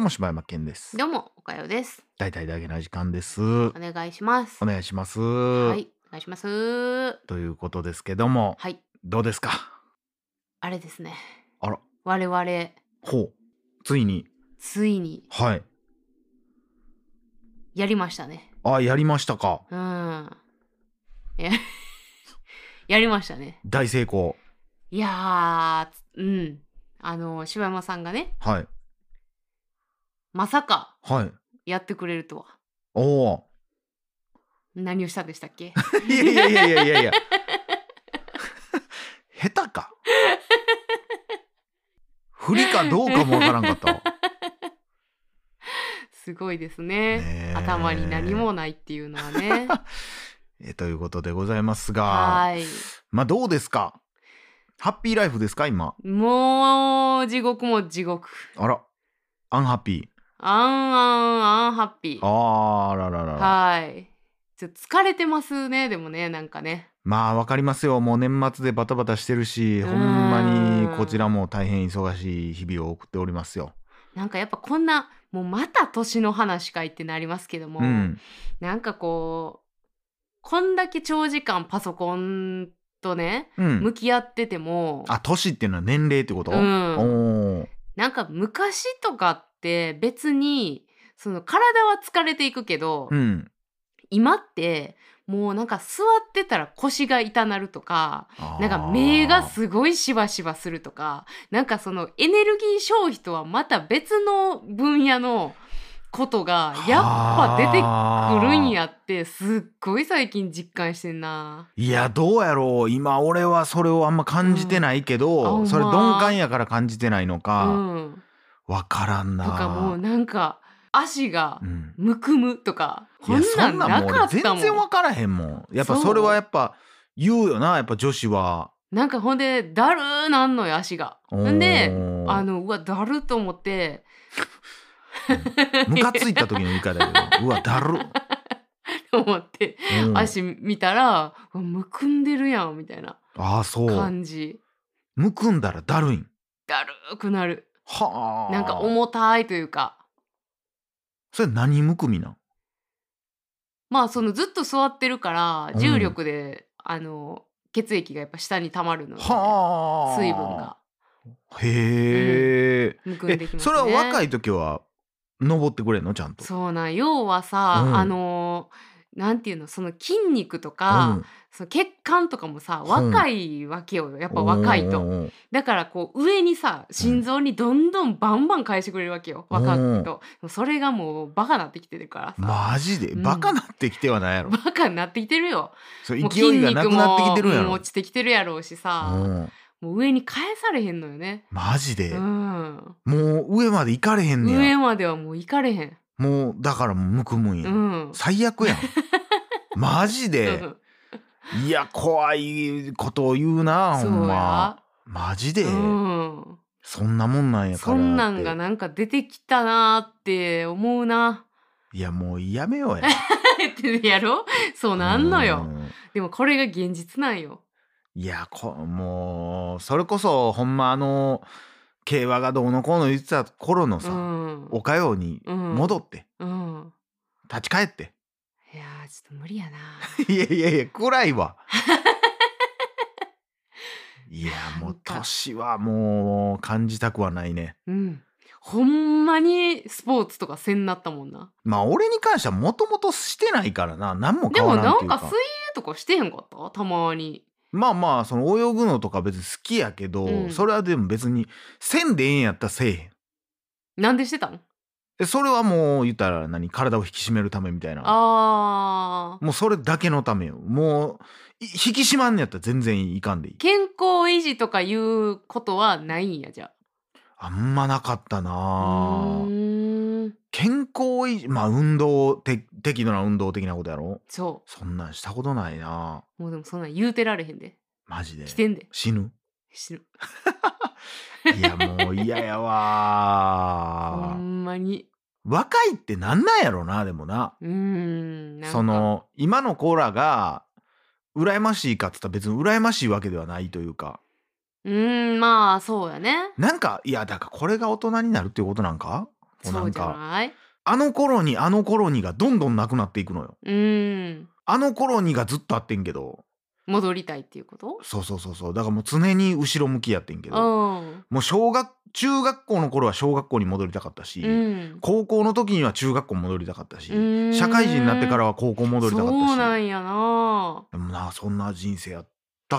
どうも柴山健です。どうも、おかよです。大体だけな時間です。おお願いします。願いします。はい、お願いします。はということですけども、い、どうですか？あれですね。あら、我々、ほう。ついに、ついにはい。やりましたね。あ、やりましたか。うん。や やりましたね。大成功。いやー、うん。あの、柴山さんがね、はい。まさかはい。やってくれるとは。おお。何をしたんでしたっけ？いやいやいやいやいやいや。下手か。振りかどうかもわからんかったわ。すごいですね。ねえ頭に何もないっていうのはね。えということでございますが、はい。まあどうですか？ハッピーライフですか今？もう、地獄も地獄。あら。アンハッピあんあんあんハッピー。ー。あーらららら。はい。ちょ疲れてますね、でもね、なんかね。まあわかりますよ。もう年末でバタバタしてるし、うんほんまにこちらも大変忙しい日々を送っておりますよ。なんかやっぱこんな、もうまた年の話かいってなりますけども、うん。なんかこう、こんだけ長時間パソコンとね、うん向。き合ってても、あ、年っていうのは年齢ってこと、うんなんか昔とかって別に、その体は疲れていくけど、うん。今ってもうなんか座ってたら腰が痛なるとか、なんか目がすごいしばしばするとか、なんかそのエネルギー消費とはまた別の分野のことがやっぱ出てくるんやってすっごい最近実感してんな。いやどうやろう今俺はそれをあんま感じてないけど、うんそれ鈍感やから感じてないのうか、ん。わからんな。とかもうなんか足がうん。むくむとか、いやこんなんなかったもん。然わからへんもん。やっぱそれはやっぱ言うよなやっぱ女子は。なんかほんでだるーなんのよ足が。ほんであのうわだると思って。ムカついた時の言い方だけど。うわだる、思ってうん。足見たらむくんでるやんみたいなああそう。感じ。むくんだらだるいん。だるくなるはあ。なんか重たいというか。それ何むくみなん？まあそのずっと座ってるからうん。重力で、あの血液がやっぱ下に溜まるので、はあ。水分が。へえ、むくんできますね。えそれは若い時は登ってくれんの？ちゃんと。そうなん要はさ、うん。あのなんていうのその筋肉とか、うん。その血管とかもさうん。若いわけよ。やっぱ若いと。うんうんうん。だからこう上にさ心臓にどんどんバンバン返してくれるわけよ、若くとそれがもうバカなってきてるからさ、マジで？うん。バカなってきてはないやろ、バカになってきてるよ。そうもう勢いがなくなってきてるんやろ。筋肉も落ちてきてるやろうしさ、うん。もう上に返されへんのよね、マジで、うん、もう上まで行かれへんね上やまではもう行かれへん、もうだからむくむんや、うん、最悪やん。マジうでん。いや怖いことを言うなほんま。や、マジで、うん、そんなもんなんやからそんなんがなんか出てきたなーって思うな。いやもうやめようや。っ てやろ？そうなんのよ。うん。でもこれが現実なんよ。いやこもうそれこそほんまあの競馬がどうのこうの言ってた頃のうさ、ん。おかようにうん戻って、うん。立ち返って。いやーちょっと無理やな。いやいやいや暗いわ。いやもう年はもう感じたくはないね。うん。ほんまにスポーツとかせんなったもんな。まあ俺に関してはもともとしてないからな。何もで変わもらんっていうか。なんか水泳とかしてへんかった？たまにまあまあその泳ぐのとか別に好きやけど、うん。それはでも別にせんでええんやったらせえへん。なんでしてたん？でそれはもう言ったら何？体を引き締めるためみたいな。あー。もうそれだけのためよ。もうい引き締まんねやったら全然いかんでいい。健康維持とかいうことはないんやじゃあんまなかったなあ。うーん健康維持まあ運動て適度な運動的なことやろ？そそんなんしたことないな。うもうでもそんなん言うてられへんで。マジで。来てんで。死ぬ？死ぬ。いやもう嫌やほわんまに。若いってなんなんやろなでもな。うーんなんか。その今の子らが羨ましいかっつったら別に羨ましいわけではないというか。うーんまあそうやね。なんかいやだからこれが大人になるっていうことなんか？もうなそうんじゃかない？あの頃にあの頃にがどんどんなくなっていくのよ。うん。あの頃にがずっとあってんけど。戻りたいっていうこと？そうそうそうそう。だからもう常に後ろ向きやってんけうどん。もう小学中学校の頃は小学校に戻りたかったし、うん。高校の時には中学校戻りたかったし社会人になってからは高校戻りたかったし。そうなんやな。でもなそんな人生や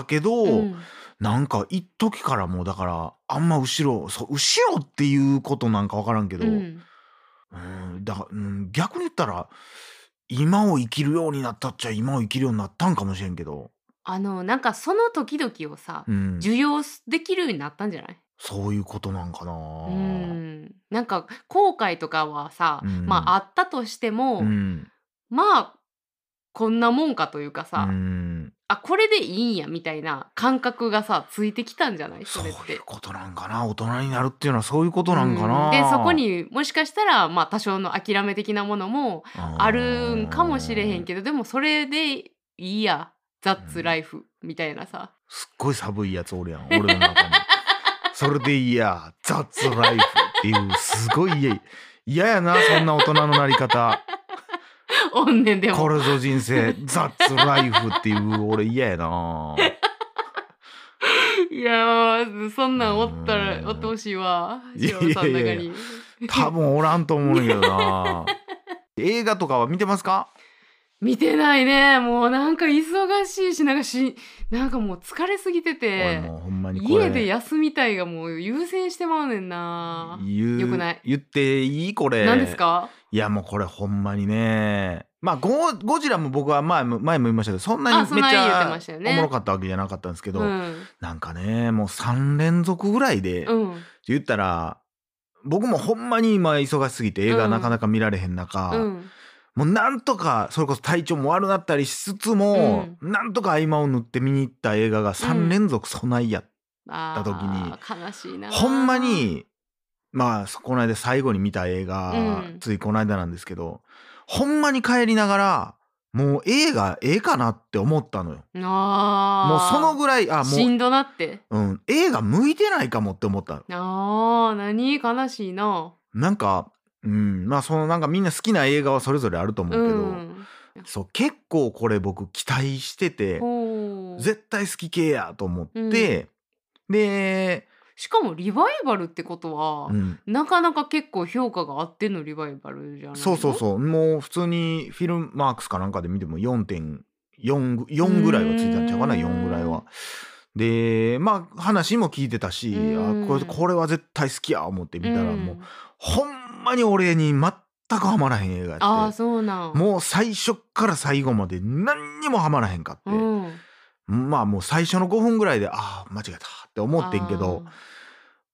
ったけど、うん。なんか一時からもうだからあんま後ろそう後ろっていうことなんか分からんけど、うん。うんだから、うん、逆に言ったら今を生きるようになったっちゃ今を生きるようになったんかもしれんけど、あのなんかその時々をさうん、受容できるようになったんじゃない？そういうことなんかな。うん。なんか後悔とかはさ、うん。まああったとしても、うん。まあこんなもんかというかさ、うんあこれでいいんやみたいな感覚がさついてきたんじゃない？そそうれって。いう。ことなんかな？大人になるっていうのはそういうことなんかな？うん。でそこにもしかしたら、まあ、多少の諦め的なものもあるんかもしれへんけどでもそれでいいや「ザッツライフ」みたいなさ。すっごい寒いやつおるやん俺の中に。それでいいや「ザッツライフ」っていうすごい嫌嫌やなそんな大人のなり方 おんねんでも。これぞ人生「ザッツライフ」っていう俺嫌やな。いやーそんなんおったうん。らおってほしいわん。多分おらんと思うねんだけどな。映画とかは見てますか？見てないね。もうなんか忙しいしなんかしなんかもう疲れすぎて俺てもうほんまにこれ。家で休みたいがもう優先してまうねんな。よくない？言っていいこれ。何ですか？いやもうこれほんまにね。まあゴゴジラも僕は前も前も言いましたけどそんなあにめっちゃおもろかったわけじゃなかったんですけど、うん。なんかねもう3連続ぐらいで、うん。言ったら僕もほんまに今忙しすぎて映画うん。なかなか見られへん中、うんもうなんとかそれこそ体調も悪なったりしつつも、なんとか合間を縫って見に行った映画が3連続備えや、あた時にー悲しいなほんまにまあこの間最後に見た映画、うん。ついこの間なんですけどほんまに帰りながらもう映画ええかなって思ったのよ。もうそのぐらいあもしんどなって。う、うん、映画向いてないかもって思ったの。あー何？悲しいな。なんかうん。まあそのなんかみんな好きな映画はそれぞれあると思うけど、ん。そう結構これ僕期待してて絶対好き系やと思って、で、しかもリバイバルってことは、うん、なかなか結構評価があってのリバイバルじゃないそうそうそう。もう普通にフィルマークスかなんかで見ても4.4 4ぐらいはついたんちゃうかな？うーん。4ぐらいは。でまあ話も聞いてたしうん。あこれこれは絶対好きや思って見たらん。もうほんまに俺に全くハマらへん映画やああってそうなん。もう最初から最後まで何にもハマらへんかって、うん、まあもう最初の5分ぐらいでああ間違えたって思ってんけど。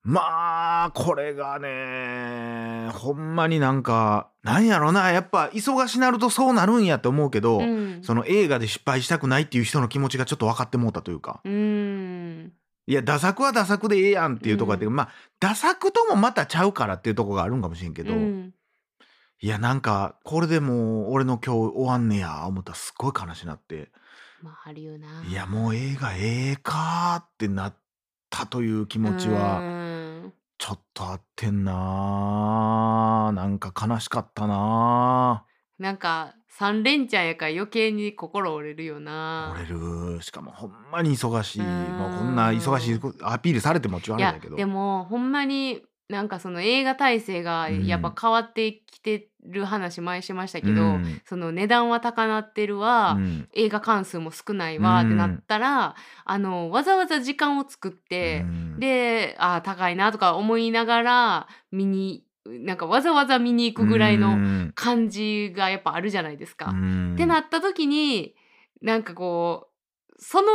まあこれがねほんまになんかなんやろなやっぱ忙しなるとそうなるんやって思うけど、うん。その映画で失敗したくないっていう人の気持ちがちょっと分かってもうたというか。うんいやダ作はダ作でええやんっていうとこやって、うまあダ作ともまたちゃうからっていうとこがあるんかもしれんけど、うん。いやなんかこれでもう俺の今日終わんねや思ったらすっごい悲しなって。まああるよな。いやもう映画ええかってなったという気持ちは。うん。ちょっとあってんななんか悲しかったななんか三連チャンやから余計に心折れるよな。折れる。しかもほんまに忙しい。うん。もうこんな忙しいアピールされてもちろんだけど。でもほんまになんかその映画体制がやっぱ変わってきてる話前しましたけど、うん。その値段は高なってるわ、うん。映画館数も少ないわってなったら、あのわざわざ時間を作って、うん。であー高いなとか思いながら見になんかわざわざ見に行くぐらいうのん。感じがやっぱあるじゃないですか。うん。ってなった時になんかこうその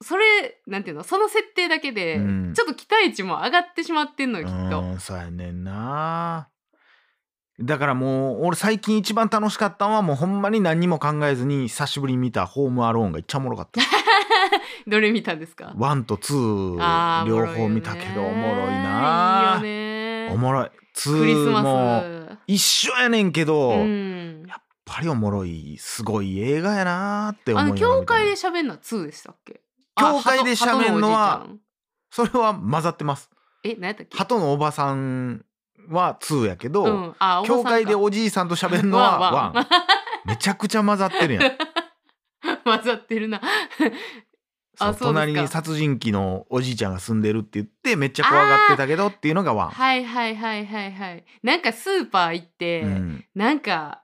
それなんていうのその設定だけで、うん。ちょっと期待値も上がってしまってんのよきっと。うんそうやねんな。だからもう俺最近一番楽しかったのはもうほんまに何にも考えずに久しぶりに見た「ホームアローン」がいっちゃおもろかった。どれ見たんですか？1と2あー両方見たけどおもろいいな。いいよねおもろい。2クリスマもス。一緒やねんけど、うん。やっぱりおもろいすごい映画やなーって思あいながら見たの教会で喋んのは2でしたっけ？教会で喋んのはそれは混ざってます。え何やったっけ？鳩のおばさんは2やけど、うん、あ教会でおおじいさんと喋るのはワンワンワン。めちゃくちゃ混ざってるやん。混ざってるな隣に殺人鬼のおじいちゃんが住んでるって言ってめっちゃ怖がってたけどっていうのがワン、はいはいはいはいはい。なんかスーパー行って、うん、なんか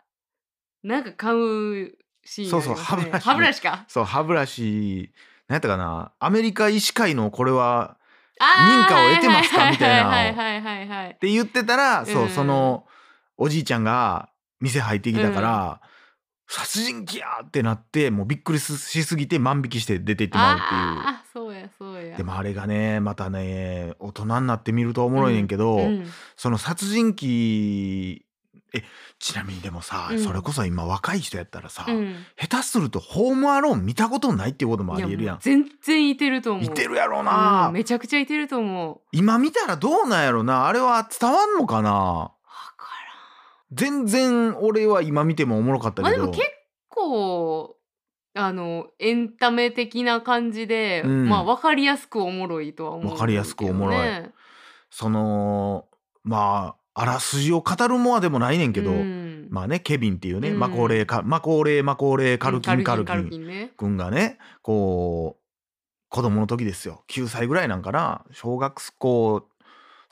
なんか買うシーンそうそう歯ブラシ。歯ブラシか？そう歯ブラシ。何やったかな？アメリカ医師会のこれは認可を得てますか？みたいな。はいはいはいはいはい。って言ってたら、そううん。そのおじいちゃんが店入ってきたから、殺人鬼やってなってもうびっくりししすぎて万引きして出て行ってまうっていう。あーそうやそうや。でもあれがねまたね大人になってみるとおもろいねんけど、うんその殺人鬼えちなみにでもさ、うん。それこそ今若い人やったらさ、うん。下手するとホームアローン見たことないっていうこともありえるやん。もう。全然いてると思う。いてるやろな、うんめちゃくちゃいてると思う。今見たらどうなんやろな。あれは伝わんのかな全然俺は今見てもおもろかったけど、まあでも結構あのエンタメ的な感じで、うん。まあ分かりやすくおもろいとは思う、わかりやすくおもろい。ねそのまああらすじを語るもあでもないねんけど、うん。まあねケビンっていうね、うん。マコーレーカマコーレーマコーレーカルキン。カルキン君がねこう子供の時ですよ。9歳ぐらいなんかな。小学校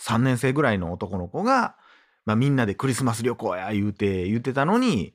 3年生ぐらいの男の子が、まあ、みんなでクリスマス旅行や言うて言ってたのに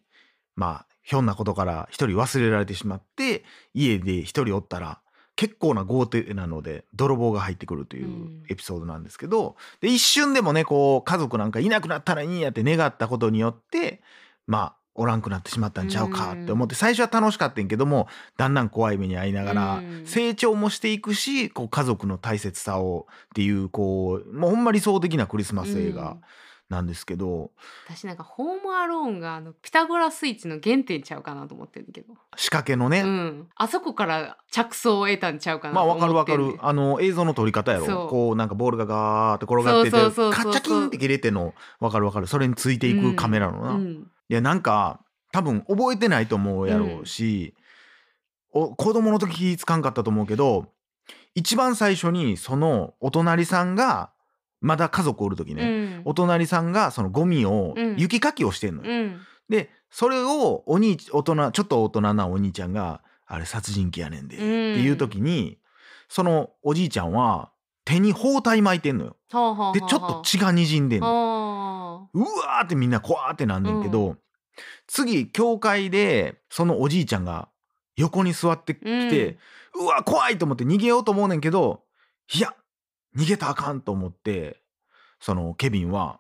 まあひょんなことから一人忘れられてしまって家で一人おったら結構な豪邸なので泥棒が入ってくるといううん。エピソードなんですけど、で一瞬でもねこう家族なんかいなくなったらいいんやって願ったことによってまあおらんくなってしまったんちゃうかって思って最初は楽しかったんやけどもだんだん怖い目に遭いながらうん。成長もしていくしこう家族の大切さをっていうこうもうほんま理想的なクリスマス映画うんなんですけど。私なんかホームアローンがあのピタゴラスイッチの原点ちゃうかなと思ってるけど、仕掛けのね、うん、あそこから着想を得たんちゃうかなとまあわかるわかる。あの映像の撮り方やろ。こうなんかボールがガーって転がっててカチャキンって切れてんのわかるわかる。それについていくカメラのな、いうん。やなんか多分覚えてないと思うやろうし、お子供の時気ぃつかんかったと思うけど一番最初にそのお隣さんがまだ家族おる時ね、うん。お隣さんがそのゴミをうん。雪かきをしてんのよ。うん。でそれをお兄大人ちょっと大人なお兄ちゃんが「あれ殺人鬼やねんで」っていう時にそのおじいちゃんは手に包帯巻いてんのよ。でちょっと血がにじんでんの。あうわーってみんな怖ーってなんねんけど、次教会でそのおじいちゃんが横に座ってきて、うわ怖いと思って逃げようと思うねんけどいや逃げたらあかんと思ってそのケビンは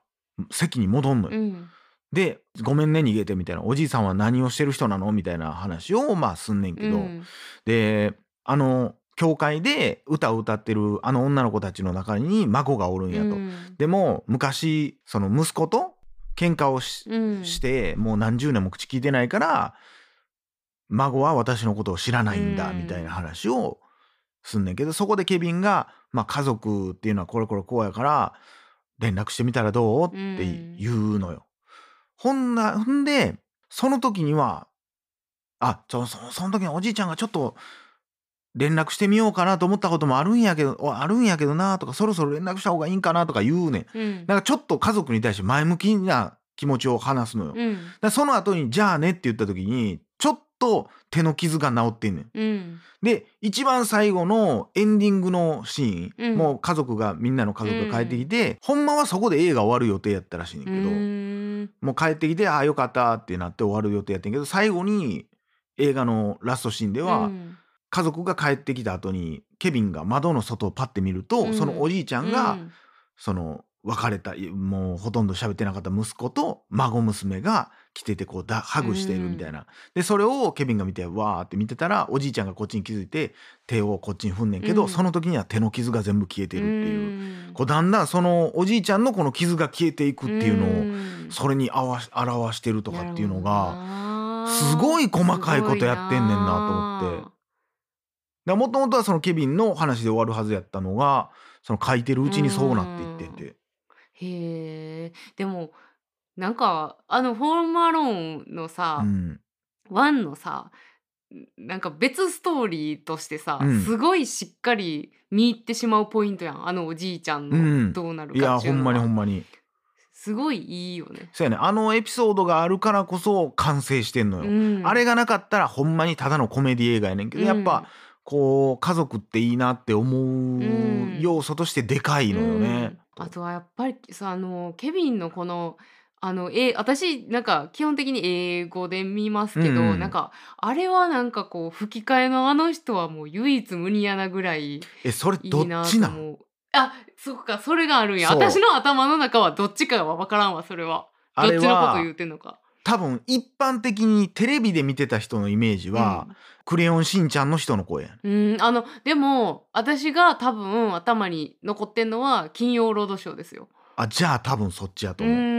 席に戻んのよ。ーうん。で「ごめんね逃げて」みたいな「おじいさんは何をしてる人なの?」みたいな話をまあすんねんけど、うん。であの教会で歌を歌ってるあの女の子たちの中に孫がおるんやと。うん。でも昔その息子と喧嘩をし,、うん。てもう何十年も口聞いてないから孫は私のことを知らないんだうん。みたいな話をすんねんけどそこでケビンが、まあ、家族っていうのはこれこれこうやから連絡してみたらどう？って言うのよ。ほんなほんでその時にはあそそその時におじいちゃんがちょっと連絡してみようかなと思ったこともあるんやけどおあるんやけどなとかそろそろ連絡した方がいいんかなとか言うねん。うんなんかちょっと家族に対して前向きな気持ちを話すのよ。うんらその後に「じゃあね」って言った時にと手の傷が治ってんねん。うん。で一番最後のエンディングのシーン、うん。もう家族がみんなの家族が帰ってきて、ほんまはそこで映画終わる予定やったらしいねんけど、うん。もう帰ってきて「ああよかった」ってなって終わる予定やってんけど最後に映画のラストシーンでは、うん。家族が帰ってきた後にケビンが窓の外をパッて見ると、うん。そのおじいちゃんが、うん。その別れたもうほとんど喋ってなかった息子と孫娘が来ててこうだハグしているみたいな、でそれをケビンが見てわーって見てたらおじいちゃんがこっちに気づいて手をこっちに踏んねんけど、うん。その時には手の傷が全部消えてるっていう、うん。こうだんだんそのおじいちゃんのこの傷が消えていくっていうのを、うん。それにあわし表してるとかっていうのががすごい細かいことやってんねんなと思って。もともとはそのケビンの話で終わるはずやったのがその書いてるうちにそうなっていってて。へえ。でもなんかあの「ホームアローン」のさ、うん。ワンのさなんか別ストーリーとしてさ、うん。すごいしっかり見入ってしまうポイントやん。あのおじいちゃんうん。のどうなるいやほんまかっていうのは。にほんまに。すごいいいよね。そうやねあのエピソードがあるからこそ完成してんのよ、うん。あれがなかったらほんまにただのコメディ映画やねんけど、やっぱこう家族っていいなって思う要素としてでかいのよね。うん。あとはやっぱりさあのケビンのこのあのえ私なんか基本的に英語で見ますけど、うんうん。なんかあれはなんかこう吹き替えのあの人はもう唯一無二やなぐらいいえそれどっちなんと思う。あそっかそれがあるんや。そう。私の頭の中はどっちかは分からんわそれは。どっちのことは言うてんのか。多分一般的にテレビで見てた人のイメージは、クレヨンしんちゃんの人の声やねん。うん、あのでも私が多分頭に残ってんのは「金曜ロードショー」ですよ。あじゃあ多分そっちやとう。思う、ん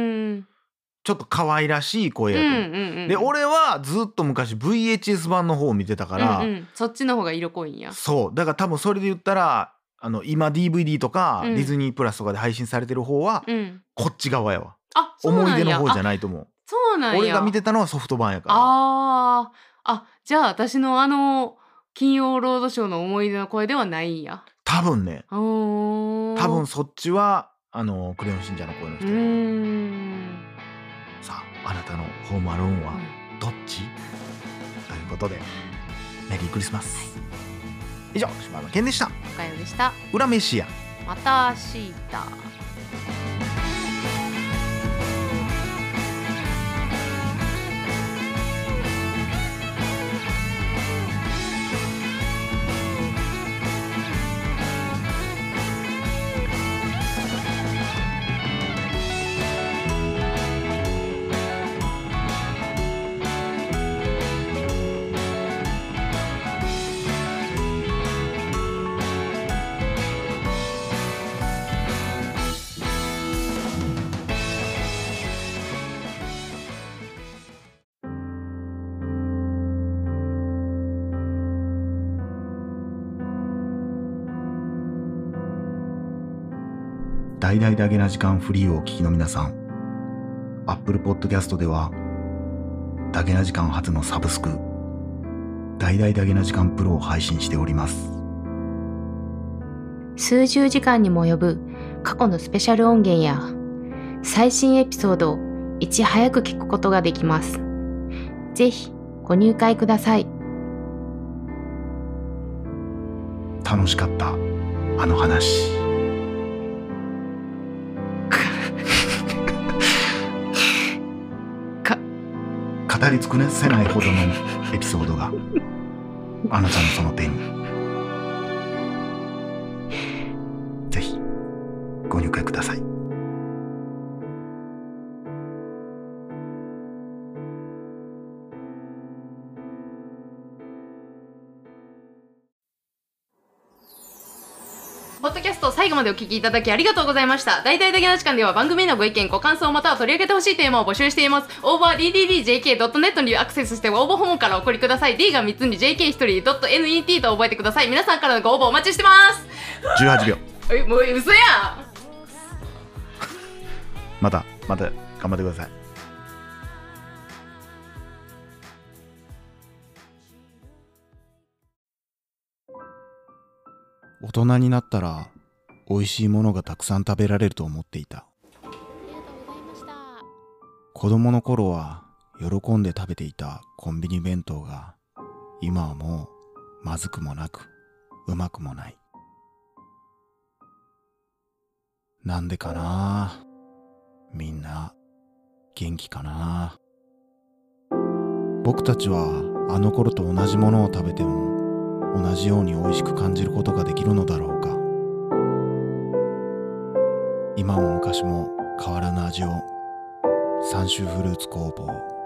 ちょっと可愛らしい声うんやと。思う、うんうん。で俺はずっと昔 VHS 版の方を見てたから、うんうん。そっちの方が色濃いんや。そう。だから多分それで言ったらあの今 DVD とか、うん。ディズニープラスとかで配信されてる方は、うん、こっち側やわ。あそうなんや。思い出の方じゃあないと思う。そうなんや。俺が見てたのはソフト版やから。あー。あじゃあ私のあの「金曜ロードショー」の思い出の声ではないんや。多分ね。多分そっちはあのクレヨンしんちゃんの声の人、ああなたのホームアローンはどっち、ということでメリークリスマス、以上柴山健でした。おかよでした。裏飯屋。またシー大々だけな時間フリーをお聞きの皆さん Apple Podcast ではだけな時間初のサブスク大々だけな時間プロを配信しております数十時間にも及ぶ過去のスペシャル音源や最新エピソードをいち早く聞くことができます。ぜひご入会ください。楽しかったあの話語り尽くせないほどのエピソードがあなたのその手に。ポッドキャスト最後までお聞きいただきありがとうございました。大々だけの時間では番組へのご意見、ご感想または取り上げてほしいテーマを募集しています。応募は dddjk.net にアクセスして応募フォームからお送りください。D が3つに JK1 人 .net と覚えてください。皆さんからのご応募お待ちしてます。18秒 え、もう嘘やんまたまた頑張ってください大人になったら美味しいものがたくさん食べられると思っていた。子供の頃は喜んで食べていたコンビニ弁当が今はもうまずくもなくうまくもない。なんでかな？みんな元気かな？僕たちはあの頃と同じものを食べても同じように美味しく感じることができるのだろうか。今も昔も変わらぬ味を三州フルーツ工房。